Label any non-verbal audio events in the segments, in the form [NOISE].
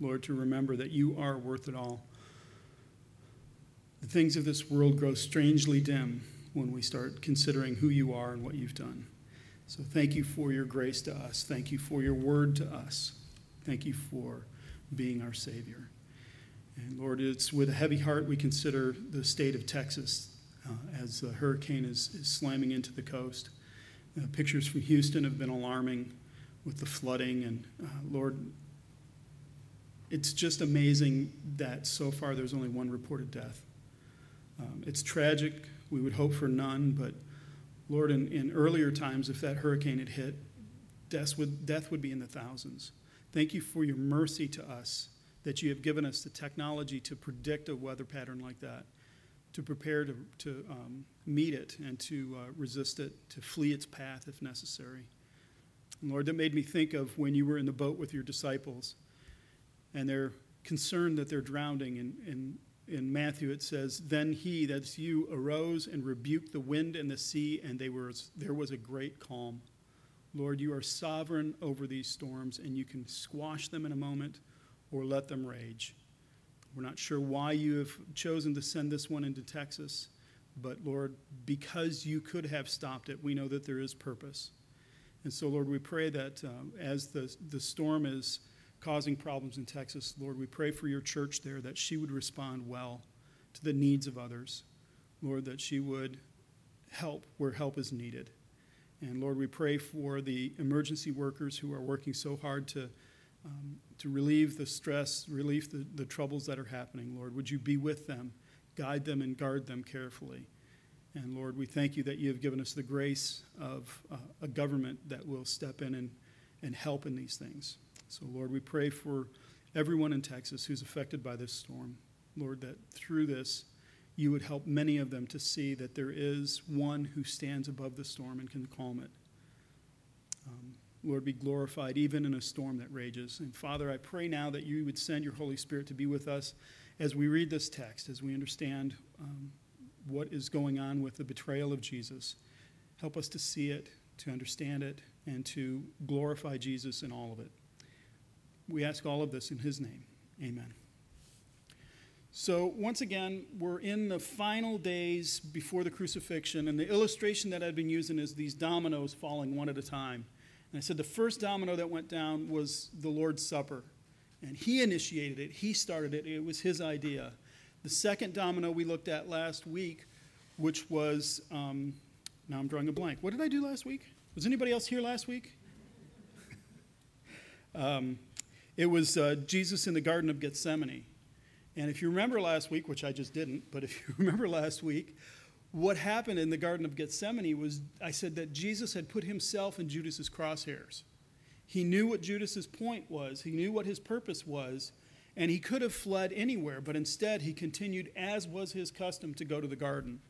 Lord, to remember that you are worth it all. The things of this world grow strangely dim when we start considering who you are and what you've done. So thank you for your grace to us. Thank you for your word to us. Thank you for being our Savior. And Lord, it's with a heavy heart we consider the state of Texas uh, as the hurricane is, is, slamming into the coast. Uh, pictures from Houston have been alarming with the flooding. And uh, Lord, it's just amazing that so far there's only one reported death. Um, it's tragic. We would hope for none, but Lord, in, in earlier times, if that hurricane had hit, death would, death would be in the thousands. Thank you for your mercy to us that you have given us the technology to predict a weather pattern like that, to prepare to, to um, meet it and to uh, resist it, to flee its path if necessary. And Lord, that made me think of when you were in the boat with your disciples and they're concerned that they're drowning. And in, in Matthew it says, Then he, that's you, arose and rebuked the wind and the sea, and they were, there was a great calm. Lord, you are sovereign over these storms, and you can squash them in a moment or let them rage. We're not sure why you have chosen to send this one into Texas, but Lord, because you could have stopped it, we know that there is purpose. And so, Lord, we pray that um, as the, the storm is causing problems in Texas, Lord, we pray for your church there that she would respond well to the needs of others. Lord, that she would help where help is needed. And Lord, we pray for the emergency workers who are working so hard to, um, to relieve the stress, relieve the, the troubles that are happening. Lord, would you be with them, guide them, and guard them carefully. And Lord, we thank you that you have given us the grace of uh, a government that will step in and, and help in these things. So, Lord, we pray for everyone in Texas who's affected by this storm. Lord, that through this, you would help many of them to see that there is one who stands above the storm and can calm it. Um, Lord, be glorified even in a storm that rages. And Father, I pray now that you would send your Holy Spirit to be with us as we read this text, as we understand um, what is going on with the betrayal of Jesus. Help us to see it, to understand it, and to glorify Jesus in all of it. We ask all of this in his name. Amen. So, once again, we're in the final days before the crucifixion, and the illustration that I've been using is these dominoes falling one at a time. And I said the first domino that went down was the Lord's Supper. And he initiated it, he started it, it was his idea. The second domino we looked at last week, which was, um, now I'm drawing a blank. What did I do last week? Was anybody else here last week? [LAUGHS] um, it was uh, Jesus in the Garden of Gethsemane. And if you remember last week, which I just didn't, but if [LAUGHS] you remember last week, what happened in the Garden of Gethsemane was I said that Jesus had put himself in Judas's crosshairs. He knew what Judas's point was, he knew what his purpose was, and he could have fled anywhere, but instead he continued, as was his custom, to go to the garden.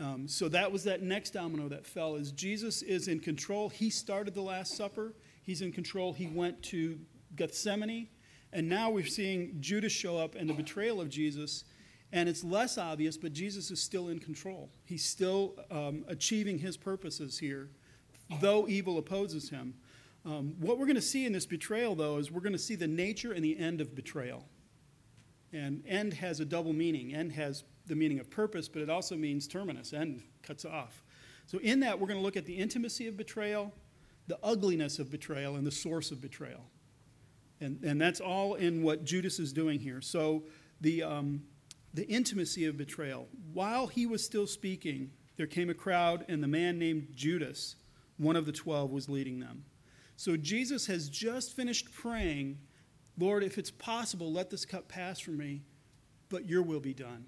Um, so that was that next domino that fell. is Jesus is in control, he started the Last Supper. He's in control. He went to Gethsemane. And now we're seeing Judas show up and the betrayal of Jesus. And it's less obvious, but Jesus is still in control. He's still um, achieving his purposes here, though evil opposes him. Um, what we're going to see in this betrayal, though, is we're going to see the nature and the end of betrayal. And end has a double meaning. End has the meaning of purpose, but it also means terminus. End cuts off. So, in that, we're going to look at the intimacy of betrayal, the ugliness of betrayal, and the source of betrayal. And, and that's all in what Judas is doing here. So the, um, the intimacy of betrayal. While he was still speaking, there came a crowd, and the man named Judas, one of the twelve, was leading them. So Jesus has just finished praying, Lord, if it's possible, let this cup pass from me, but your will be done.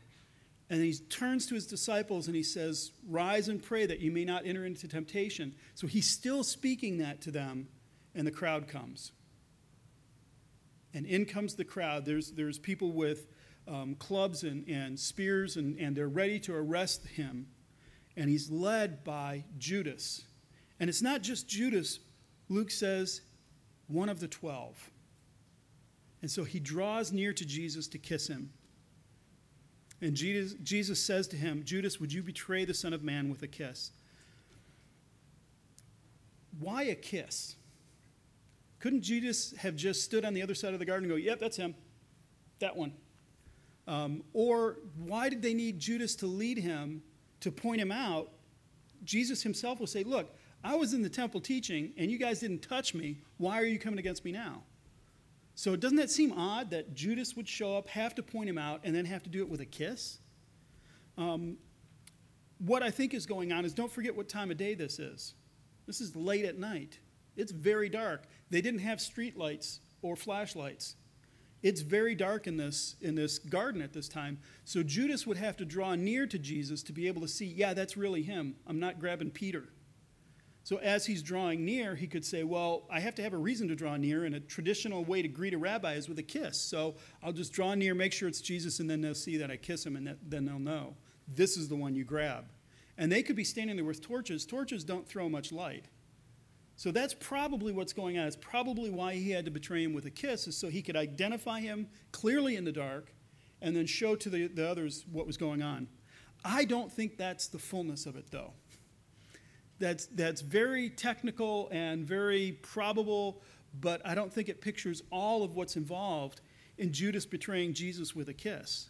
And he turns to his disciples and he says, Rise and pray that you may not enter into temptation. So he's still speaking that to them, and the crowd comes. And in comes the crowd. There's, there's people with um, clubs and, and spears, and, and they're ready to arrest him. And he's led by Judas. And it's not just Judas, Luke says, one of the twelve. And so he draws near to Jesus to kiss him. And Jesus, Jesus says to him, Judas, would you betray the Son of Man with a kiss? Why a kiss? Couldn't Judas have just stood on the other side of the garden and go, Yep, that's him, that one? Um, or why did they need Judas to lead him to point him out? Jesus himself will say, Look, I was in the temple teaching, and you guys didn't touch me. Why are you coming against me now? So doesn't that seem odd that Judas would show up, have to point him out, and then have to do it with a kiss? Um, what I think is going on is don't forget what time of day this is. This is late at night. It's very dark. They didn't have street lights or flashlights. It's very dark in this, in this garden at this time. So Judas would have to draw near to Jesus to be able to see, yeah, that's really him. I'm not grabbing Peter. So as he's drawing near, he could say, Well, I have to have a reason to draw near, and a traditional way to greet a rabbi is with a kiss. So I'll just draw near, make sure it's Jesus, and then they'll see that I kiss him, and that, then they'll know this is the one you grab. And they could be standing there with torches. Torches don't throw much light. So that's probably what's going on. It's probably why he had to betray him with a kiss, is so he could identify him clearly in the dark and then show to the, the others what was going on. I don't think that's the fullness of it, though that's, that's very technical and very probable, but I don't think it pictures all of what's involved in Judas betraying Jesus with a kiss.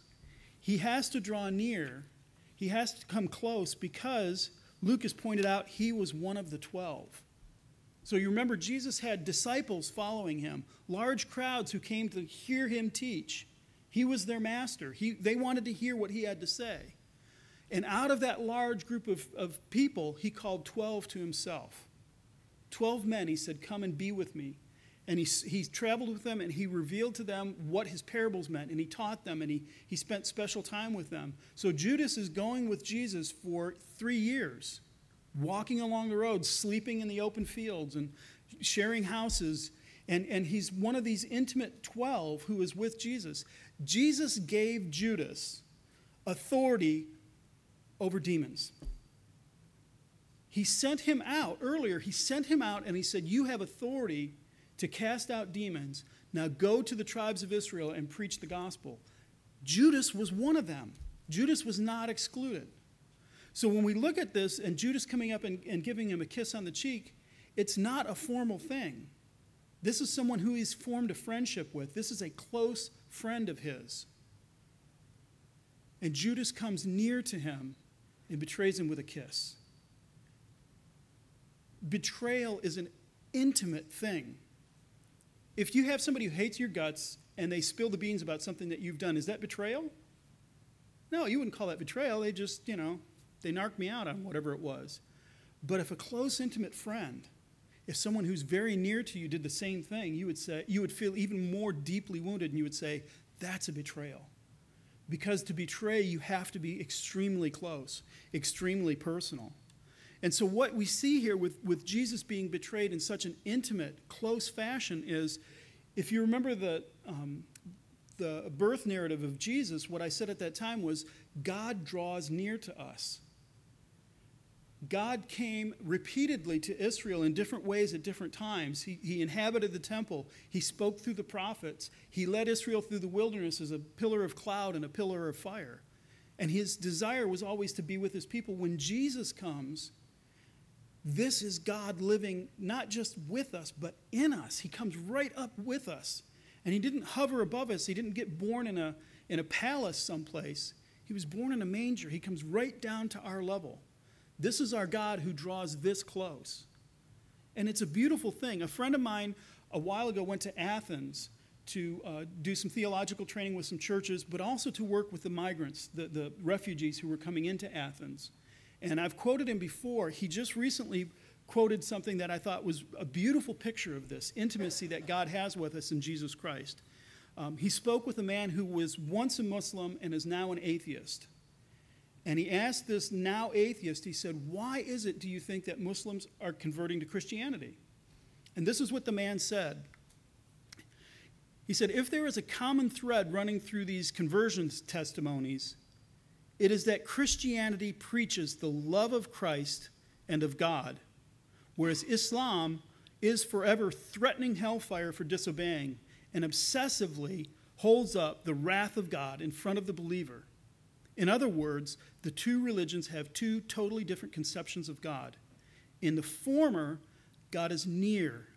He has to draw near, he has to come close because Luke has pointed out he was one of the twelve. So you remember, Jesus had disciples following him, large crowds who came to hear him teach. He was their master. He, they wanted to hear what he had to say. And out of that large group of, of people, he called 12 to himself. 12 men, he said, Come and be with me. And he, he traveled with them and he revealed to them what his parables meant. And he taught them and he, he spent special time with them. So Judas is going with Jesus for three years, walking along the road, sleeping in the open fields, and sharing houses. And, and he's one of these intimate 12 who is with Jesus. Jesus gave Judas authority over demons. He sent him out earlier, he sent him out and he said, You have authority to cast out demons. Now go to the tribes of Israel and preach the gospel. Judas was one of them. Judas was not excluded. So when we look at this and Judas coming up and, and giving him a kiss on the cheek, it's not a formal thing. This is someone who he's formed a friendship with. This is a close friend of his. And Judas comes near to him and betrays him with a kiss. Betrayal is an intimate thing. If you have somebody who hates your guts and they spill the beans about something that you've done, is that betrayal? No, you wouldn't call that betrayal. They just, you know, they narked me out on whatever it was. But if a close, intimate friend, if someone who's very near to you did the same thing, you would say you would feel even more deeply wounded and you would say, that's a betrayal. Because to betray, you have to be extremely close, extremely personal. And so, what we see here with, with Jesus being betrayed in such an intimate, close fashion is if you remember the, um, the birth narrative of Jesus, what I said at that time was God draws near to us. God came repeatedly to Israel in different ways at different times. He, he inhabited the temple. He spoke through the prophets. He led Israel through the wilderness as a pillar of cloud and a pillar of fire. And his desire was always to be with his people. When Jesus comes, this is God living not just with us, but in us. He comes right up with us. And he didn't hover above us, he didn't get born in a, in a palace someplace. He was born in a manger. He comes right down to our level. This is our God who draws this close. And it's a beautiful thing. A friend of mine a while ago went to Athens to uh, do some theological training with some churches, but also to work with the migrants, the, the refugees who were coming into Athens. And I've quoted him before. He just recently quoted something that I thought was a beautiful picture of this intimacy that God has with us in Jesus Christ. Um, he spoke with a man who was once a Muslim and is now an atheist. And he asked this now atheist, he said, Why is it, do you think, that Muslims are converting to Christianity? And this is what the man said. He said, If there is a common thread running through these conversions testimonies, it is that Christianity preaches the love of Christ and of God, whereas Islam is forever threatening hellfire for disobeying and obsessively holds up the wrath of God in front of the believer. In other words, the two religions have two totally different conceptions of God. In the former, God is near,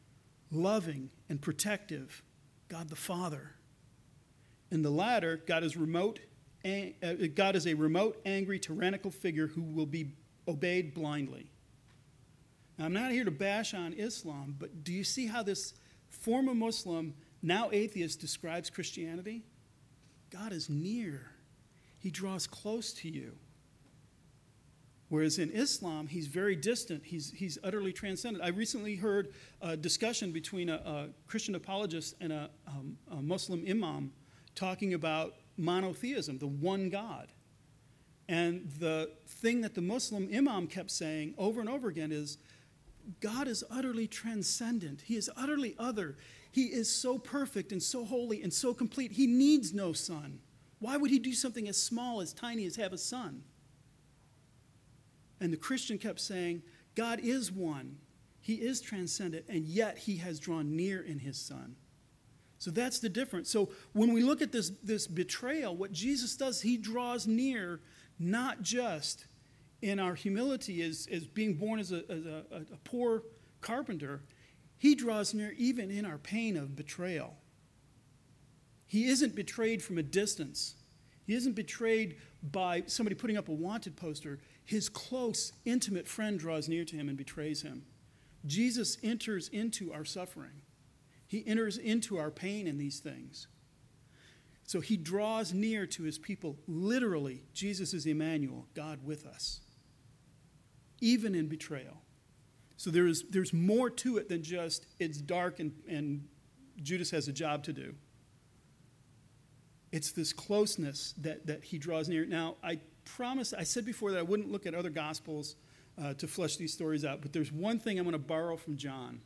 loving and protective, God the Father. In the latter, God is remote. Uh, God is a remote, angry, tyrannical figure who will be obeyed blindly. Now, I'm not here to bash on Islam, but do you see how this former Muslim, now atheist, describes Christianity? God is near, He draws close to you. Whereas in Islam, he's very distant. He's, he's utterly transcendent. I recently heard a discussion between a, a Christian apologist and a, um, a Muslim imam talking about monotheism, the one God. And the thing that the Muslim imam kept saying over and over again is God is utterly transcendent. He is utterly other. He is so perfect and so holy and so complete. He needs no son. Why would he do something as small, as tiny as have a son? And the Christian kept saying, God is one. He is transcendent, and yet he has drawn near in his son. So that's the difference. So when we look at this, this betrayal, what Jesus does, he draws near not just in our humility as, as being born as, a, as a, a poor carpenter, he draws near even in our pain of betrayal. He isn't betrayed from a distance. He isn't betrayed by somebody putting up a wanted poster. His close, intimate friend draws near to him and betrays him. Jesus enters into our suffering, he enters into our pain in these things. So he draws near to his people. Literally, Jesus is Emmanuel, God with us, even in betrayal. So there is, there's more to it than just it's dark and, and Judas has a job to do. It's this closeness that, that he draws near. Now, I promised, I said before that I wouldn't look at other gospels uh, to flesh these stories out, but there's one thing I'm going to borrow from John.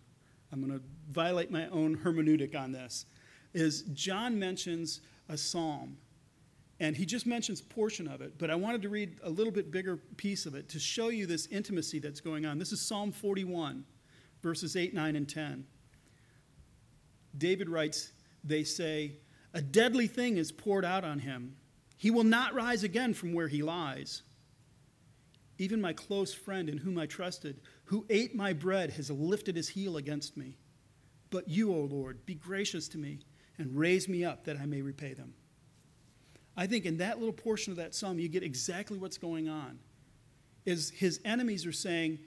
I'm going to violate my own hermeneutic on this. Is John mentions a psalm, and he just mentions portion of it, but I wanted to read a little bit bigger piece of it to show you this intimacy that's going on. This is Psalm 41, verses 8, 9, and 10. David writes, They say, A deadly thing is poured out on him he will not rise again from where he lies. Even my close friend in whom I trusted, who ate my bread, has lifted his heel against me. But you, O Lord, be gracious to me and raise me up that I may repay them. I think in that little portion of that psalm, you get exactly what's going on. Is his enemies are saying,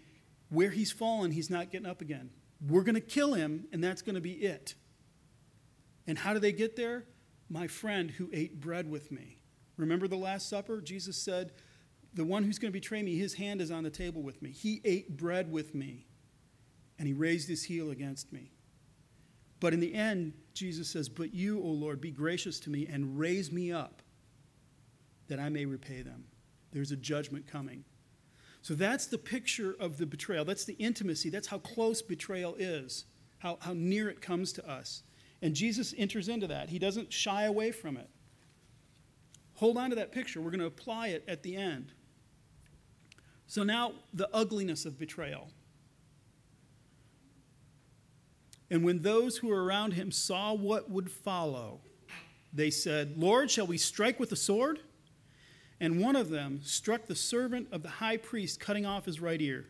where he's fallen, he's not getting up again. We're going to kill him, and that's going to be it. And how do they get there? My friend who ate bread with me. Remember the Last Supper? Jesus said, The one who's going to betray me, his hand is on the table with me. He ate bread with me, and he raised his heel against me. But in the end, Jesus says, But you, O Lord, be gracious to me and raise me up that I may repay them. There's a judgment coming. So that's the picture of the betrayal. That's the intimacy. That's how close betrayal is, how, how near it comes to us. And Jesus enters into that. He doesn't shy away from it. Hold on to that picture. We're going to apply it at the end. So now, the ugliness of betrayal. And when those who were around him saw what would follow, they said, Lord, shall we strike with the sword? And one of them struck the servant of the high priest, cutting off his right ear.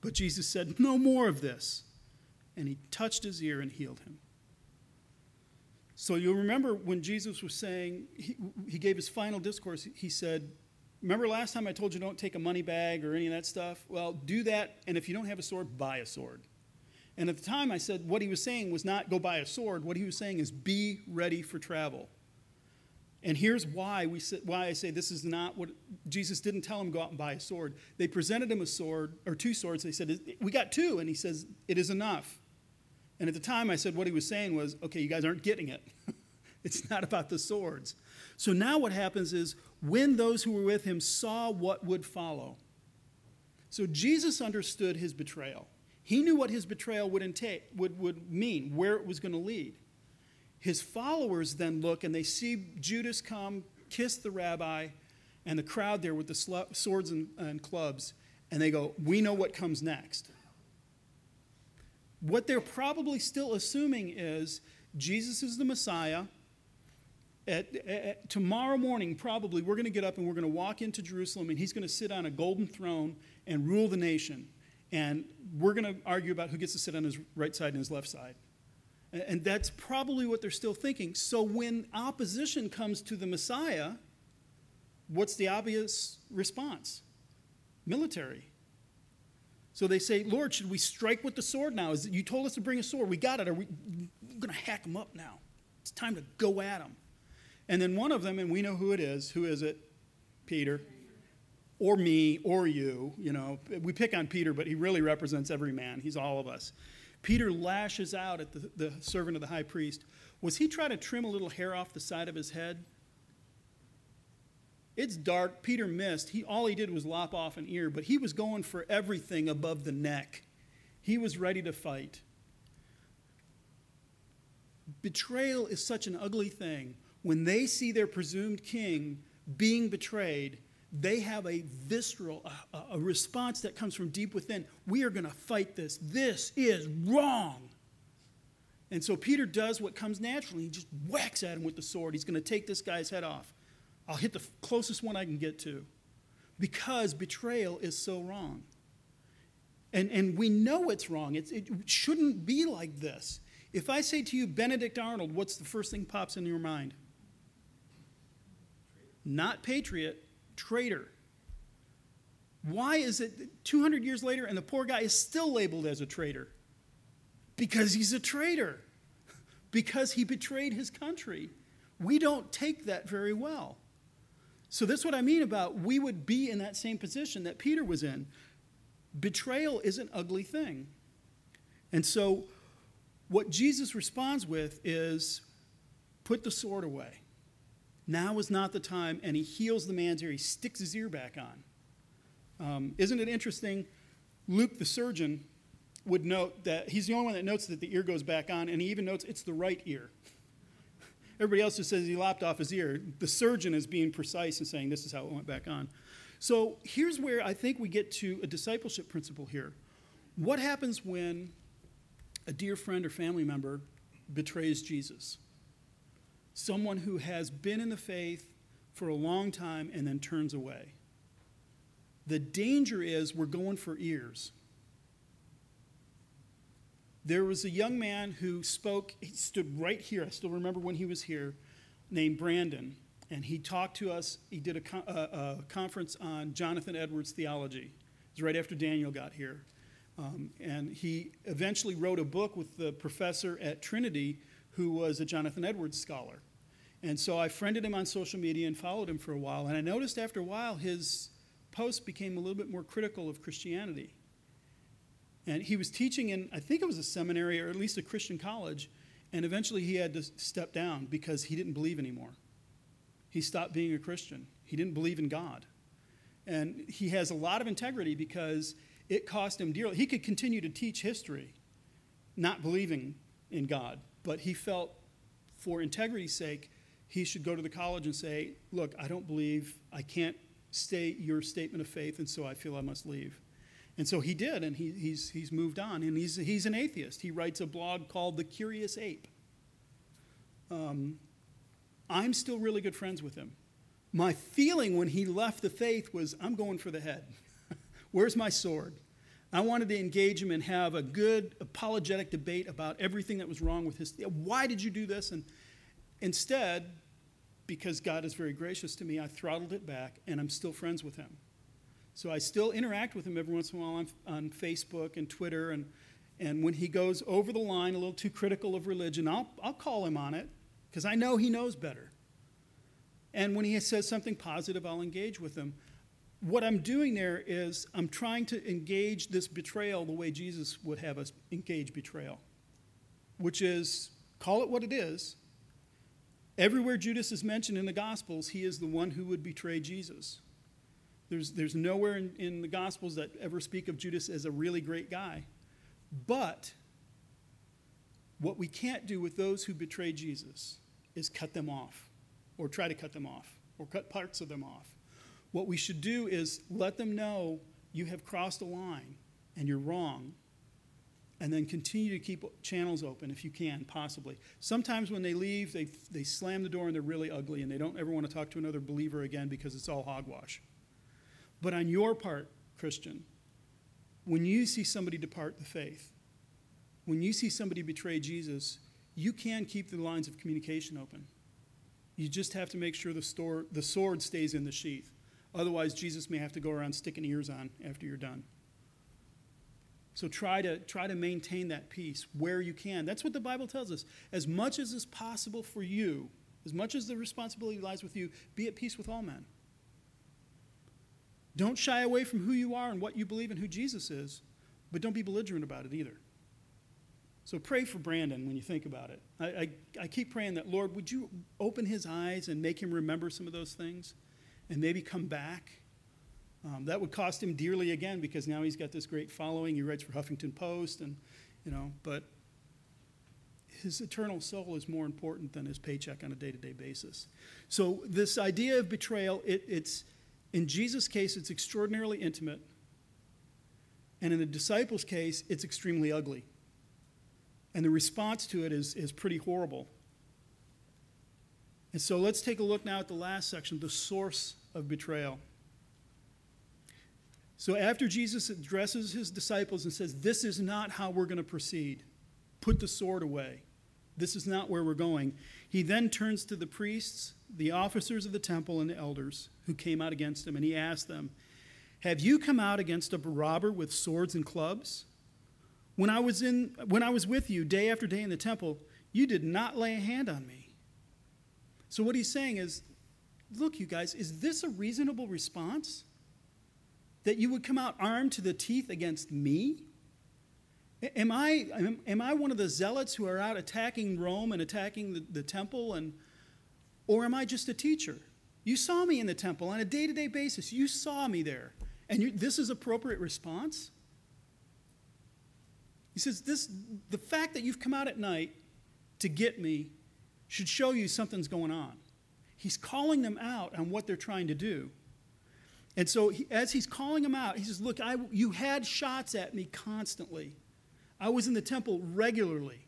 But Jesus said, No more of this. And he touched his ear and healed him. So you'll remember when Jesus was saying, he, he gave his final discourse, he said, Remember last time I told you don't take a money bag or any of that stuff? Well, do that, and if you don't have a sword, buy a sword. And at the time, I said what he was saying was not go buy a sword. What he was saying is be ready for travel. And here's why we why I say this is not what Jesus didn't tell him go out and buy a sword. They presented him a sword or two swords. They said we got two, and he says it is enough. And at the time, I said what he was saying was, okay, you guys aren't getting it. [LAUGHS] it's not about the swords. So now what happens is when those who were with him saw what would follow. So Jesus understood his betrayal. He knew what his betrayal would, entail, would, would mean, where it was going to lead. His followers then look and they see Judas come, kiss the rabbi, and the crowd there with the swords and, and clubs, and they go, We know what comes next what they're probably still assuming is Jesus is the Messiah. At, at, tomorrow morning, probably, we're going to get up and we're going to walk into Jerusalem, and he's going to sit on a golden throne and rule the nation. And we're going to argue about who gets to sit on his right side and his left side. And that's probably what they're still thinking. So when opposition comes to the Messiah, what's the obvious response? Military. So they say, Lord, should we strike with the sword now? Is you told us to bring a sword. We got it. Are we going to hack them up now? It's time to go at them. And then one of them, and we know who it is. Who is it? Peter. Or me, or you. You know, we pick on Peter, but he really represents every man. He's all of us. Peter lashes out at the, the servant of the high priest. Was he trying to trim a little hair off the side of his head? It's dark. Peter missed. He, all he did was lop off an ear, but he was going for everything above the neck. He was ready to fight. Betrayal is such an ugly thing. When they see their presumed king being betrayed, they have a visceral a, a response that comes from deep within. We are going to fight this. This is wrong. And so Peter does what comes naturally. He just whacks at him with the sword. He's going to take this guy's head off. I'll hit the closest one I can get to because betrayal is so wrong. And, and we know it's wrong. It's, it shouldn't be like this. If I say to you, Benedict Arnold, what's the first thing pops into your mind? Not patriot, traitor. Why is it 200 years later and the poor guy is still labeled as a traitor? Because he's a traitor, [LAUGHS] because he betrayed his country. We don't take that very well. So that's what I mean about we would be in that same position that Peter was in. Betrayal is an ugly thing. And so what Jesus responds with is put the sword away. Now is not the time, and he heals the man's ear. He sticks his ear back on. Um, isn't it interesting? Luke, the surgeon, would note that he's the only one that notes that the ear goes back on, and he even notes it's the right ear. [LAUGHS] Everybody else just says he lopped off his ear. The surgeon is being precise and saying this is how it went back on. So here's where I think we get to a discipleship principle here. What happens when a dear friend or family member betrays Jesus? Someone who has been in the faith for a long time and then turns away. The danger is we're going for ears. There was a young man who spoke, he stood right here, I still remember when he was here, named Brandon. And he talked to us, he did a, a, a conference on Jonathan Edwards theology. It was right after Daniel got here. Um, and he eventually wrote a book with the professor at Trinity who was a Jonathan Edwards scholar. And so I friended him on social media and followed him for a while. And I noticed after a while his posts became a little bit more critical of Christianity. And he was teaching in, I think it was a seminary or at least a Christian college, and eventually he had to step down because he didn't believe anymore. He stopped being a Christian. He didn't believe in God. And he has a lot of integrity because it cost him dearly. He could continue to teach history, not believing in God, but he felt for integrity's sake, he should go to the college and say, Look, I don't believe, I can't state your statement of faith, and so I feel I must leave. And so he did, and he, he's, he's moved on. And he's, he's an atheist. He writes a blog called The Curious Ape. Um, I'm still really good friends with him. My feeling when he left the faith was, I'm going for the head. [LAUGHS] Where's my sword? I wanted to engage him and have a good apologetic debate about everything that was wrong with his. Why did you do this? And instead, because God is very gracious to me, I throttled it back, and I'm still friends with him. So I still interact with him every once in a while on, on Facebook and Twitter. And, and when he goes over the line a little too critical of religion, I'll, I'll call him on it because I know he knows better. And when he says something positive, I'll engage with him. What I'm doing there is I'm trying to engage this betrayal the way Jesus would have us engage betrayal, which is call it what it is. Everywhere Judas is mentioned in the Gospels, he is the one who would betray Jesus. There's, there's nowhere in, in the Gospels that ever speak of Judas as a really great guy. But what we can't do with those who betray Jesus is cut them off, or try to cut them off, or cut parts of them off. What we should do is let them know you have crossed a line and you're wrong, and then continue to keep channels open if you can, possibly. Sometimes when they leave, they, they slam the door and they're really ugly and they don't ever want to talk to another believer again because it's all hogwash. But on your part, Christian, when you see somebody depart the faith, when you see somebody betray Jesus, you can keep the lines of communication open. You just have to make sure the, store, the sword stays in the sheath. Otherwise, Jesus may have to go around sticking ears on after you're done. So try to try to maintain that peace where you can. That's what the Bible tells us. As much as is possible for you, as much as the responsibility lies with you, be at peace with all men. Don't shy away from who you are and what you believe and who Jesus is, but don't be belligerent about it either. So pray for Brandon when you think about it. I, I, I, keep praying that, Lord, would you open his eyes and make him remember some of those things and maybe come back? Um, that would cost him dearly again because now he's got this great following. He writes for Huffington Post, and, you know, but his eternal soul is more important than his paycheck on a day to day basis. So, this idea of betrayal, it, it's, in Jesus' case, it's extraordinarily intimate. And in the disciples' case, it's extremely ugly. And the response to it is, is pretty horrible. And so let's take a look now at the last section the source of betrayal. So after Jesus addresses his disciples and says, This is not how we're going to proceed, put the sword away. This is not where we're going. He then turns to the priests, the officers of the temple, and the elders who came out against him, and he asked them, Have you come out against a robber with swords and clubs? When I was, in, when I was with you day after day in the temple, you did not lay a hand on me. So, what he's saying is, look, you guys, is this a reasonable response? That you would come out armed to the teeth against me? Am I, am, I one of the zealots who are out attacking Rome and attacking the, the temple? And, or am I just a teacher? You saw me in the temple on a day to day basis. You saw me there. And you, this is appropriate response? He says, this, the fact that you've come out at night to get me should show you something's going on. He's calling them out on what they're trying to do. And so, he, as he's calling them out, he says, Look, I, you had shots at me constantly. I was in the temple regularly.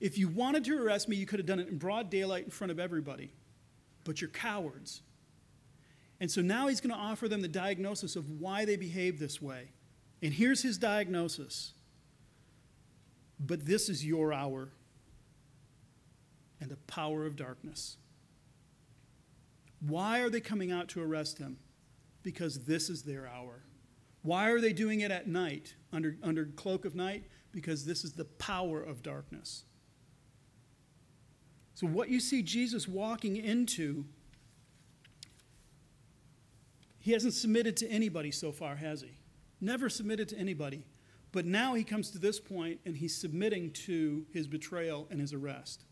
If you wanted to arrest me, you could have done it in broad daylight in front of everybody. But you're cowards. And so now he's going to offer them the diagnosis of why they behave this way. And here's his diagnosis but this is your hour and the power of darkness. Why are they coming out to arrest him? Because this is their hour. Why are they doing it at night, under, under cloak of night? Because this is the power of darkness. So, what you see Jesus walking into, he hasn't submitted to anybody so far, has he? Never submitted to anybody. But now he comes to this point and he's submitting to his betrayal and his arrest.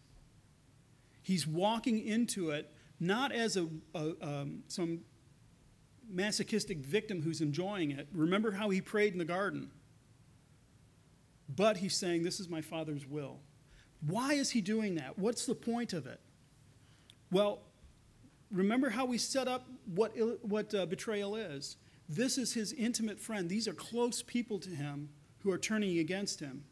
He's walking into it not as a, a um, some masochistic victim who's enjoying it. Remember how he prayed in the garden. But he's saying, This is my Father's will. Why is he doing that? What's the point of it? Well, remember how we set up what, what uh, betrayal is. This is his intimate friend. These are close people to him who are turning against him.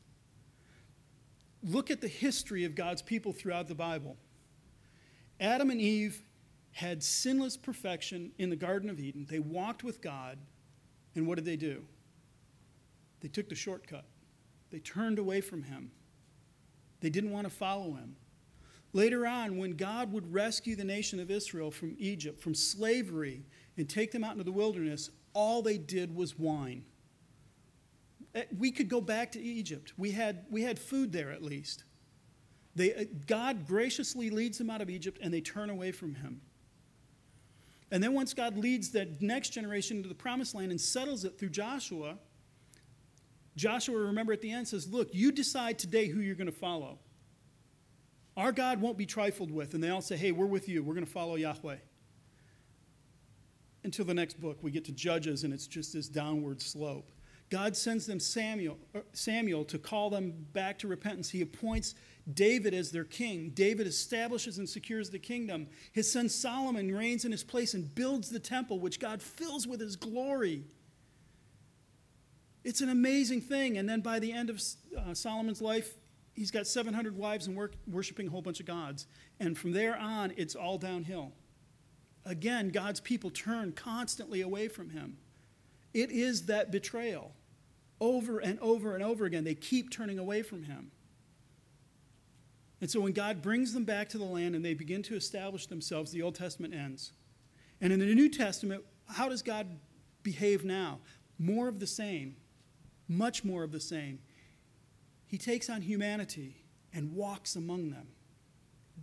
Look at the history of God's people throughout the Bible. Adam and Eve had sinless perfection in the Garden of Eden. They walked with God, and what did they do? They took the shortcut. They turned away from him. They didn't want to follow him. Later on, when God would rescue the nation of Israel from Egypt, from slavery, and take them out into the wilderness, all they did was whine. Eh, we could go back to Egypt. We had, we had food there at least. They, eh, God graciously leads them out of Egypt and they turn away from him. And then once God leads that next generation into the promised land and settles it through Joshua, Joshua, remember at the end, says, Look, you decide today who you're going to follow. Our God won't be trifled with. And they all say, Hey, we're with you. We're going to follow Yahweh. Until the next book, we get to Judges, and it's just this downward slope. God sends them Samuel, uh, Samuel to call them back to repentance. He appoints David as their king. David establishes and secures the kingdom. His son Solomon reigns in his place and builds the temple, which God fills with his glory. It's an amazing thing. And then by the end of uh, Solomon's life, he's got 700 wives and work, worshiping a whole bunch of gods. And from there on, it's all downhill. Again, God's people turn constantly away from him. It is that betrayal over and over and over again. They keep turning away from him. And so when God brings them back to the land and they begin to establish themselves, the Old Testament ends. And in the New Testament, how does God behave now? More of the same, much more of the same. He takes on humanity and walks among them.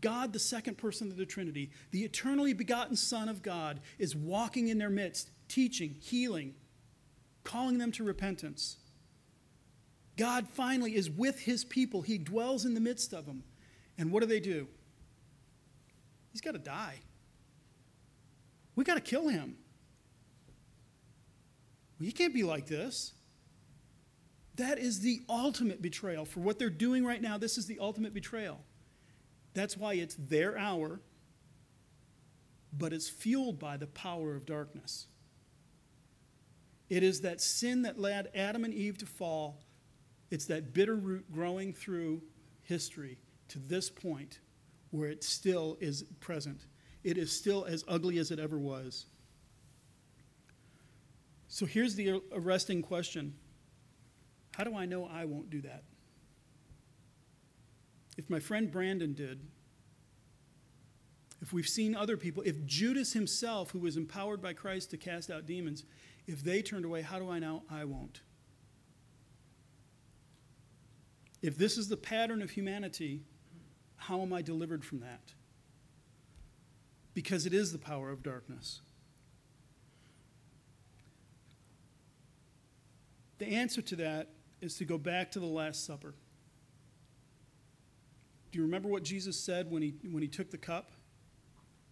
God, the second person of the Trinity, the eternally begotten Son of God, is walking in their midst, teaching, healing, calling them to repentance. God finally is with his people. He dwells in the midst of them. And what do they do? He's got to die. We got to kill him. Well, you can't be like this. That is the ultimate betrayal. For what they're doing right now, this is the ultimate betrayal. That's why it's their hour, but it's fueled by the power of darkness. It is that sin that led Adam and Eve to fall. It's that bitter root growing through history to this point where it still is present. It is still as ugly as it ever was. So here's the arresting question How do I know I won't do that? If my friend Brandon did, if we've seen other people, if Judas himself, who was empowered by Christ to cast out demons, if they turned away, how do I know I won't? If this is the pattern of humanity, how am I delivered from that? Because it is the power of darkness. The answer to that is to go back to the Last Supper. Do you remember what Jesus said when he, when he took the cup?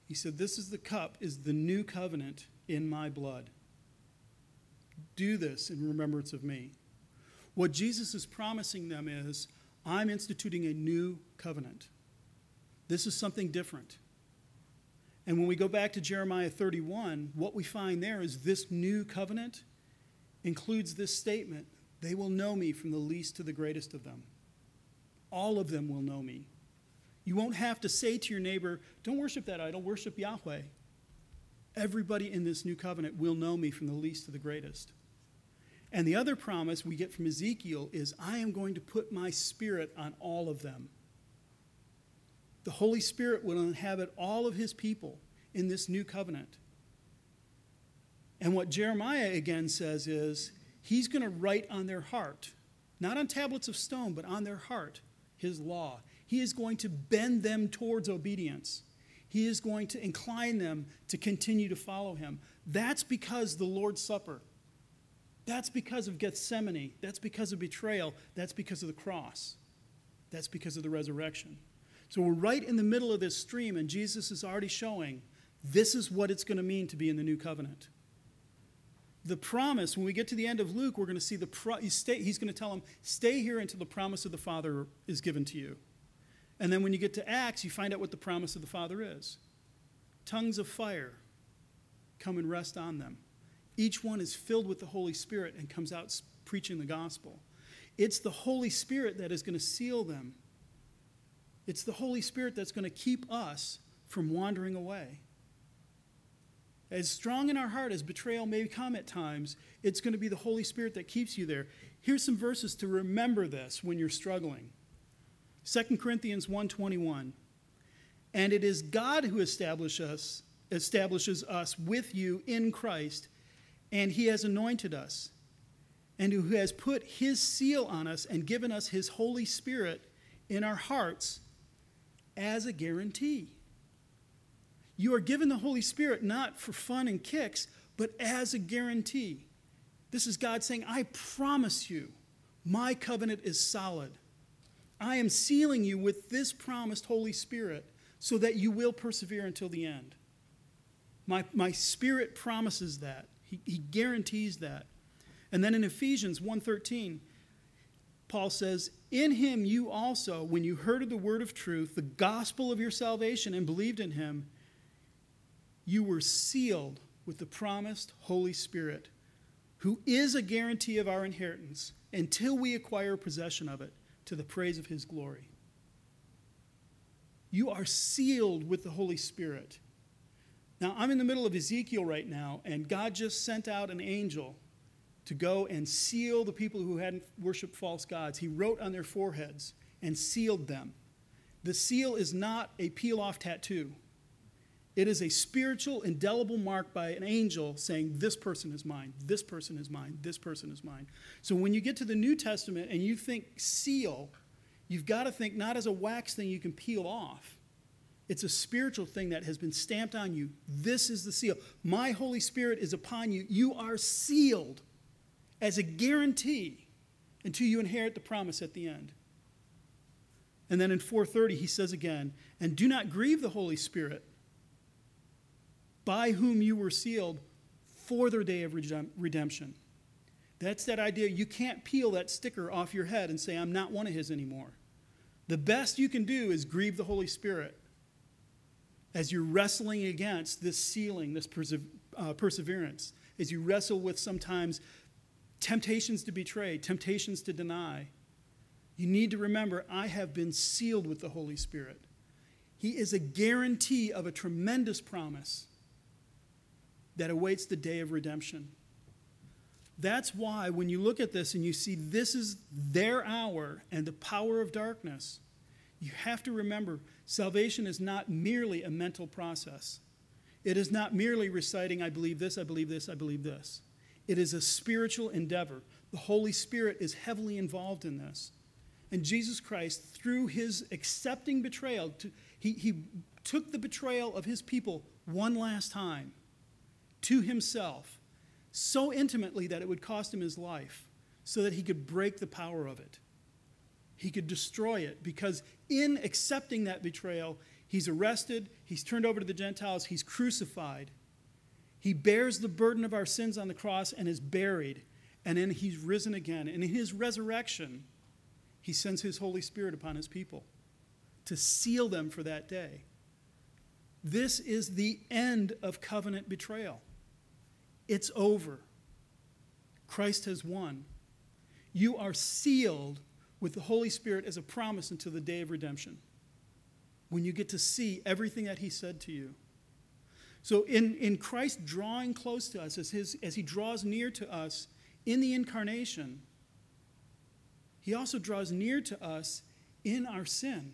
He said, This is the cup, is the new covenant in my blood. Do this in remembrance of me. What Jesus is promising them is, I'm instituting a new covenant. This is something different. And when we go back to Jeremiah 31, what we find there is this new covenant includes this statement they will know me from the least to the greatest of them. All of them will know me. You won't have to say to your neighbor, Don't worship that idol, worship Yahweh. Everybody in this new covenant will know me from the least to the greatest. And the other promise we get from Ezekiel is, I am going to put my spirit on all of them. The Holy Spirit will inhabit all of his people in this new covenant. And what Jeremiah again says is, he's going to write on their heart, not on tablets of stone, but on their heart, his law. He is going to bend them towards obedience. He is going to incline them to continue to follow him. That's because the Lord's Supper. That's because of Gethsemane. That's because of betrayal. That's because of the cross. That's because of the resurrection. So we're right in the middle of this stream, and Jesus is already showing this is what it's going to mean to be in the new covenant. The promise, when we get to the end of Luke, we're going to see the pro- stay, he's going to tell them, stay here until the promise of the Father is given to you. And then when you get to Acts, you find out what the promise of the Father is tongues of fire come and rest on them. Each one is filled with the Holy Spirit and comes out preaching the gospel. It's the Holy Spirit that is going to seal them. It's the Holy Spirit that's going to keep us from wandering away. As strong in our heart as betrayal may come at times, it's going to be the Holy Spirit that keeps you there. Here's some verses to remember this when you're struggling. 2 Corinthians 1:21. And it is God who establish us, establishes us with you in Christ, and he has anointed us, and who has put his seal on us and given us his Holy Spirit in our hearts as a guarantee. You are given the Holy Spirit not for fun and kicks, but as a guarantee. This is God saying, I promise you, my covenant is solid. I am sealing you with this promised Holy Spirit so that you will persevere until the end. My, my spirit promises that. He, he guarantees that. And then in Ephesians 1:13, Paul says, In him you also, when you heard of the word of truth, the gospel of your salvation, and believed in him, you were sealed with the promised Holy Spirit, who is a guarantee of our inheritance until we acquire possession of it to the praise of his glory. You are sealed with the Holy Spirit. Now, I'm in the middle of Ezekiel right now, and God just sent out an angel to go and seal the people who hadn't worshiped false gods. He wrote on their foreheads and sealed them. The seal is not a peel off tattoo. It is a spiritual, indelible mark by an angel saying, This person is mine, this person is mine, this person is mine. So when you get to the New Testament and you think seal, you've got to think not as a wax thing you can peel off. It's a spiritual thing that has been stamped on you. This is the seal. My Holy Spirit is upon you. You are sealed as a guarantee until you inherit the promise at the end. And then in 430, he says again, And do not grieve the Holy Spirit by whom you were sealed for the day of redemption. That's that idea. You can't peel that sticker off your head and say, I'm not one of his anymore. The best you can do is grieve the Holy Spirit as you're wrestling against this sealing, this perse- uh, perseverance, as you wrestle with sometimes temptations to betray, temptations to deny. You need to remember, I have been sealed with the Holy Spirit. He is a guarantee of a tremendous promise that awaits the day of redemption. That's why when you look at this and you see this is their hour and the power of darkness, you have to remember salvation is not merely a mental process. It is not merely reciting, I believe this, I believe this, I believe this. It is a spiritual endeavor. The Holy Spirit is heavily involved in this. And Jesus Christ, through his accepting betrayal, he, he took the betrayal of his people one last time to himself so intimately that it would cost him his life so that he could break the power of it. He could destroy it because in accepting that betrayal, he's arrested, he's turned over to the Gentiles, he's crucified. He bears the burden of our sins on the cross and is buried, and then he's risen again. And in his resurrection, he sends his Holy Spirit upon his people to seal them for that day. This is the end of covenant betrayal. It's over. Christ has won. You are sealed with the Holy Spirit as a promise until the day of redemption, when you get to see everything that He said to you. So, in, in Christ drawing close to us, as, his, as He draws near to us in the incarnation, He also draws near to us in our sin.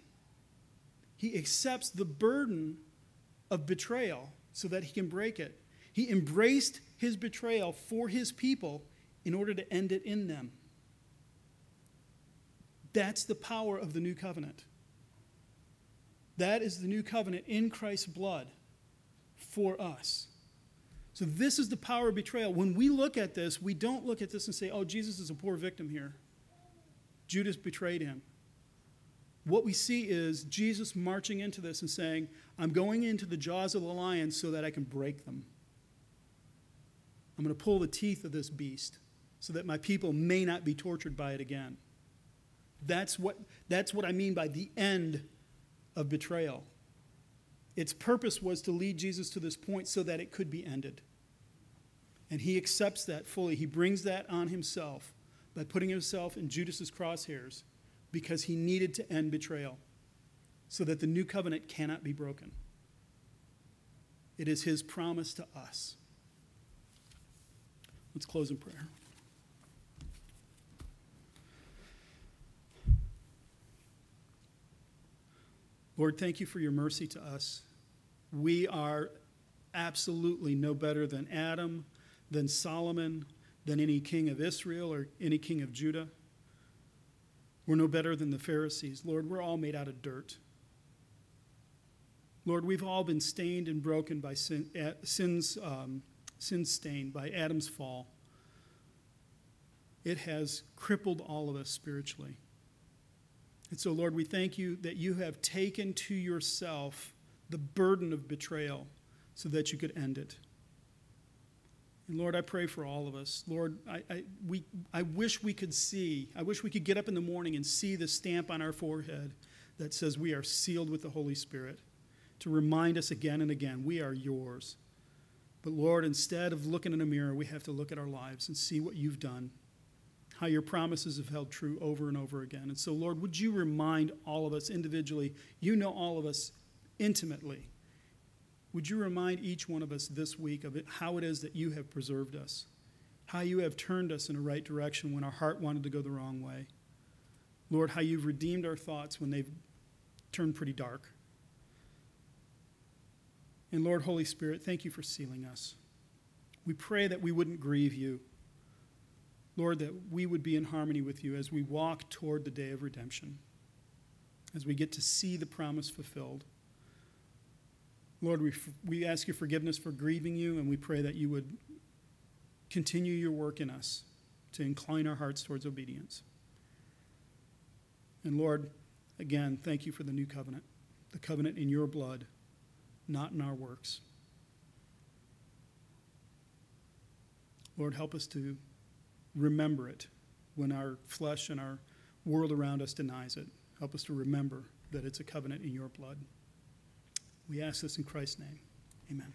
He accepts the burden of betrayal so that He can break it. He embraced his betrayal for his people in order to end it in them. That's the power of the new covenant. That is the new covenant in Christ's blood for us. So, this is the power of betrayal. When we look at this, we don't look at this and say, oh, Jesus is a poor victim here. Judas betrayed him. What we see is Jesus marching into this and saying, I'm going into the jaws of the lion so that I can break them. I'm going to pull the teeth of this beast so that my people may not be tortured by it again. That's what, that's what I mean by the end of betrayal. Its purpose was to lead Jesus to this point so that it could be ended. And he accepts that fully. He brings that on himself by putting himself in Judas's crosshairs because he needed to end betrayal so that the new covenant cannot be broken. It is his promise to us. Let's close in prayer. Lord, thank you for your mercy to us. We are absolutely no better than Adam, than Solomon, than any king of Israel or any king of Judah. We're no better than the Pharisees. Lord, we're all made out of dirt. Lord, we've all been stained and broken by sin, uh, sin's um, sin stained by Adam's fall. It has crippled all of us spiritually. And so, Lord, we thank you that you have taken to yourself the burden of betrayal so that you could end it. And Lord, I pray for all of us. Lord, I, I, we, I wish we could see, I wish we could get up in the morning and see the stamp on our forehead that says we are sealed with the Holy Spirit to remind us again and again we are yours. But Lord, instead of looking in a mirror, we have to look at our lives and see what you've done, how your promises have held true over and over again. And so, Lord, would you remind all of us individually, you know all of us intimately. Would you remind each one of us this week of it, how it is that you have preserved us, how you have turned us in a right direction when our heart wanted to go the wrong way? Lord, how you've redeemed our thoughts when they've turned pretty dark. And Lord, Holy Spirit, thank you for sealing us. We pray that we wouldn't grieve you. Lord, that we would be in harmony with you as we walk toward the day of redemption, as we get to see the promise fulfilled. Lord, we, we ask your forgiveness for grieving you, and we pray that you would continue your work in us to incline our hearts towards obedience. And Lord, again, thank you for the new covenant, the covenant in your blood, not in our works. Lord, help us to remember it when our flesh and our world around us denies it. Help us to remember that it's a covenant in your blood. We ask this in Christ's name. Amen.